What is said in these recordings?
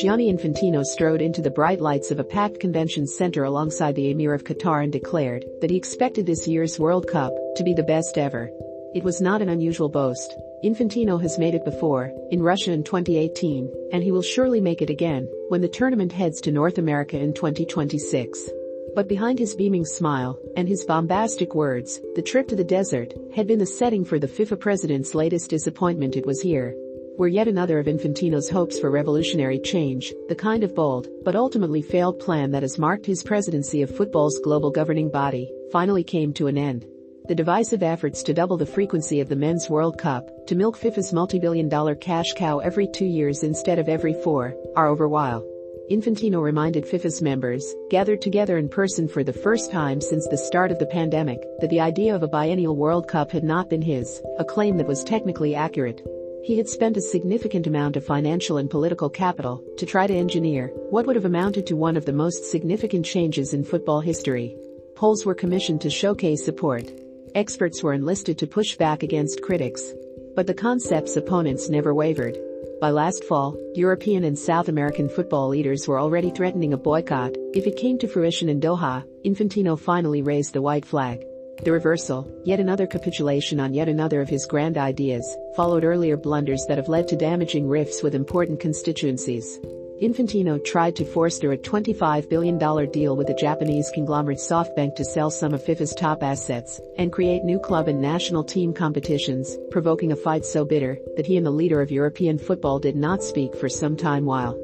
Gianni Infantino strode into the bright lights of a packed convention center alongside the Emir of Qatar and declared that he expected this year's World Cup to be the best ever. It was not an unusual boast. Infantino has made it before, in Russia in 2018, and he will surely make it again when the tournament heads to North America in 2026. But behind his beaming smile and his bombastic words, the trip to the desert had been the setting for the FIFA president's latest disappointment it was here, were yet another of Infantino's hopes for revolutionary change, the kind of bold, but ultimately failed plan that has marked his presidency of football's global governing body, finally came to an end. The divisive efforts to double the frequency of the Men's World Cup, to milk FIFA's multi-billion dollar cash cow every two years instead of every four, are over while. Infantino reminded FIFA's members, gathered together in person for the first time since the start of the pandemic, that the idea of a biennial World Cup had not been his, a claim that was technically accurate. He had spent a significant amount of financial and political capital to try to engineer what would have amounted to one of the most significant changes in football history. Polls were commissioned to showcase support. Experts were enlisted to push back against critics. But the concept's opponents never wavered. By last fall, European and South American football leaders were already threatening a boycott if it came to fruition in Doha. Infantino finally raised the white flag. The reversal, yet another capitulation on yet another of his grand ideas, followed earlier blunders that have led to damaging rifts with important constituencies. Infantino tried to force through a $25 billion deal with the Japanese conglomerate SoftBank to sell some of FIFA's top assets and create new club and national team competitions, provoking a fight so bitter that he and the leader of European football did not speak for some time while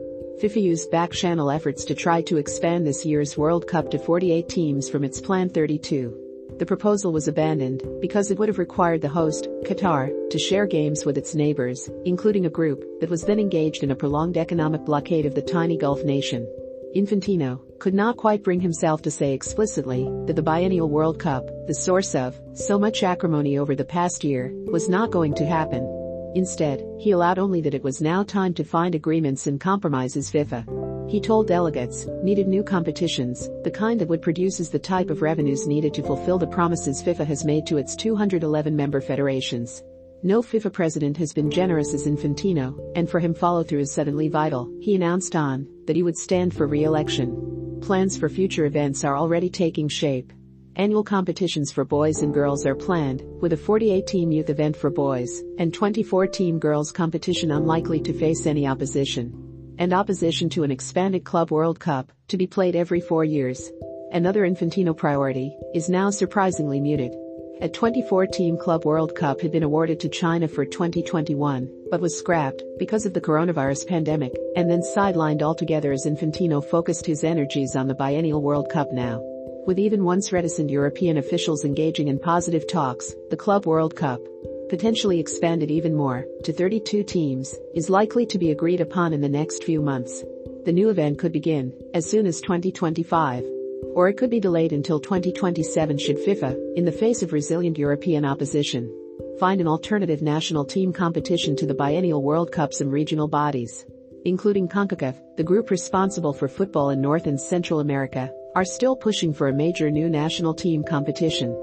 FIFA used back-channel efforts to try to expand this year's World Cup to 48 teams from its planned 32 the proposal was abandoned because it would have required the host, Qatar, to share games with its neighbors, including a group that was then engaged in a prolonged economic blockade of the tiny Gulf nation. Infantino could not quite bring himself to say explicitly that the biennial World Cup, the source of so much acrimony over the past year, was not going to happen. Instead, he allowed only that it was now time to find agreements and compromises FIFA. He told delegates, needed new competitions, the kind that would produces the type of revenues needed to fulfill the promises FIFA has made to its 211 member federations. No FIFA president has been generous as Infantino, and for him follow through is suddenly vital. He announced on that he would stand for re-election. Plans for future events are already taking shape. Annual competitions for boys and girls are planned, with a 48-team youth event for boys and 24-team girls competition unlikely to face any opposition and opposition to an expanded Club World Cup, to be played every four years. Another Infantino priority is now surprisingly muted. A 24-team Club World Cup had been awarded to China for 2021, but was scrapped because of the coronavirus pandemic, and then sidelined altogether as Infantino focused his energies on the biennial World Cup now. With even once reticent European officials engaging in positive talks, the Club World Cup, potentially expanded even more, to 32 teams, is likely to be agreed upon in the next few months. The new event could begin as soon as 2025. Or it could be delayed until 2027 should FIFA, in the face of resilient European opposition, find an alternative national team competition to the biennial World Cups and regional bodies. Including CONCACAF, the group responsible for football in North and Central America, are still pushing for a major new national team competition.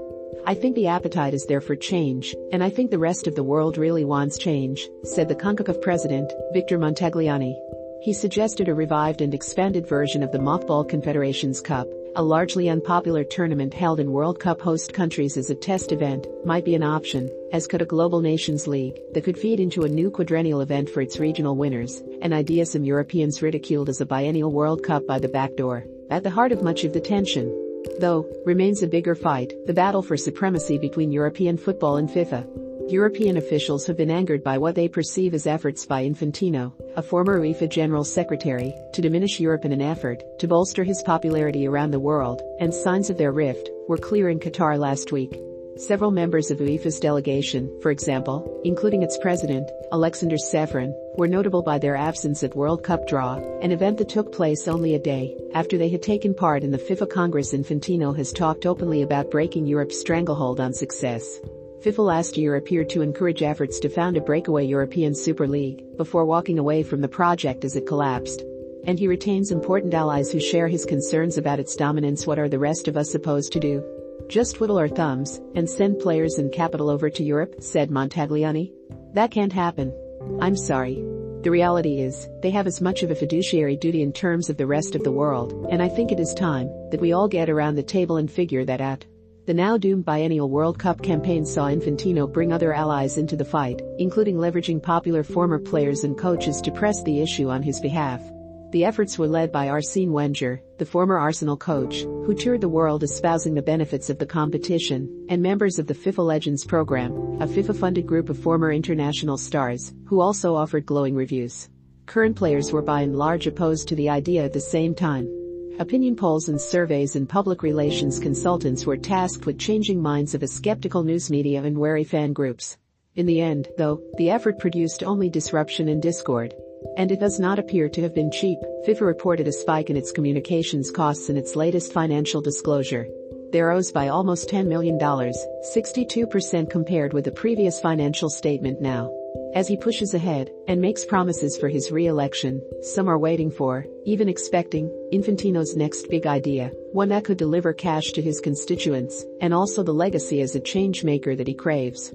I think the appetite is there for change, and I think the rest of the world really wants change, said the CONCACAF president, Victor Montagliani. He suggested a revived and expanded version of the mothballed Confederations Cup, a largely unpopular tournament held in World Cup host countries as a test event, might be an option, as could a Global Nations League that could feed into a new quadrennial event for its regional winners, an idea some Europeans ridiculed as a biennial World Cup by the back door. At the heart of much of the tension, though, remains a bigger fight, the battle for supremacy between European football and FIFA. European officials have been angered by what they perceive as efforts by Infantino, a former UEFA General Secretary, to diminish Europe in an effort to bolster his popularity around the world, and signs of their rift were clear in Qatar last week. Several members of UEFA's delegation, for example, including its president, Alexander Ceferin, were notable by their absence at World Cup draw, an event that took place only a day after they had taken part in the FIFA Congress Infantino has talked openly about breaking Europe's stranglehold on success. FIFA last year appeared to encourage efforts to found a breakaway European Super League before walking away from the project as it collapsed. And he retains important allies who share his concerns about its dominance. What are the rest of us supposed to do? Just twiddle our thumbs and send players and capital over to Europe, said Montagliani. That can't happen. I'm sorry. The reality is, they have as much of a fiduciary duty in terms of the rest of the world, and I think it is time that we all get around the table and figure that out. The now doomed biennial World Cup campaign saw Infantino bring other allies into the fight, including leveraging popular former players and coaches to press the issue on his behalf. The efforts were led by Arsene Wenger, the former Arsenal coach, who toured the world espousing the benefits of the competition, and members of the FIFA Legends program, a FIFA-funded group of former international stars, who also offered glowing reviews. Current players were by and large opposed to the idea at the same time. Opinion polls and surveys and public relations consultants were tasked with changing minds of a skeptical news media and wary fan groups. In the end, though, the effort produced only disruption and discord. And it does not appear to have been cheap, FIFA reported a spike in its communications costs in its latest financial disclosure. They rose by almost $10 million, 62% compared with the previous financial statement now. As he pushes ahead and makes promises for his re-election, some are waiting for, even expecting, Infantino's next big idea, one that could deliver cash to his constituents, and also the legacy as a change maker that he craves.